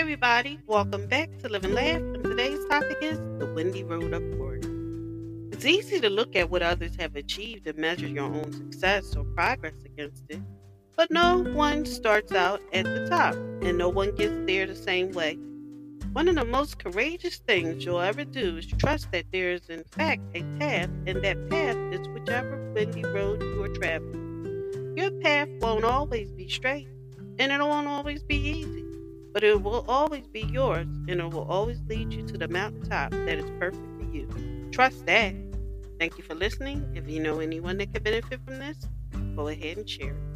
everybody. Welcome back to Live and Laugh. And today's topic is the windy road upward. It's easy to look at what others have achieved and measure your own success or progress against it. But no one starts out at the top, and no one gets there the same way. One of the most courageous things you'll ever do is trust that there is, in fact, a path, and that path is whichever windy road you are traveling. Your path won't always be straight, and it won't always be easy but it will always be yours and it will always lead you to the mountaintop that is perfect for you. Trust that. Thank you for listening. If you know anyone that could benefit from this, go ahead and share it.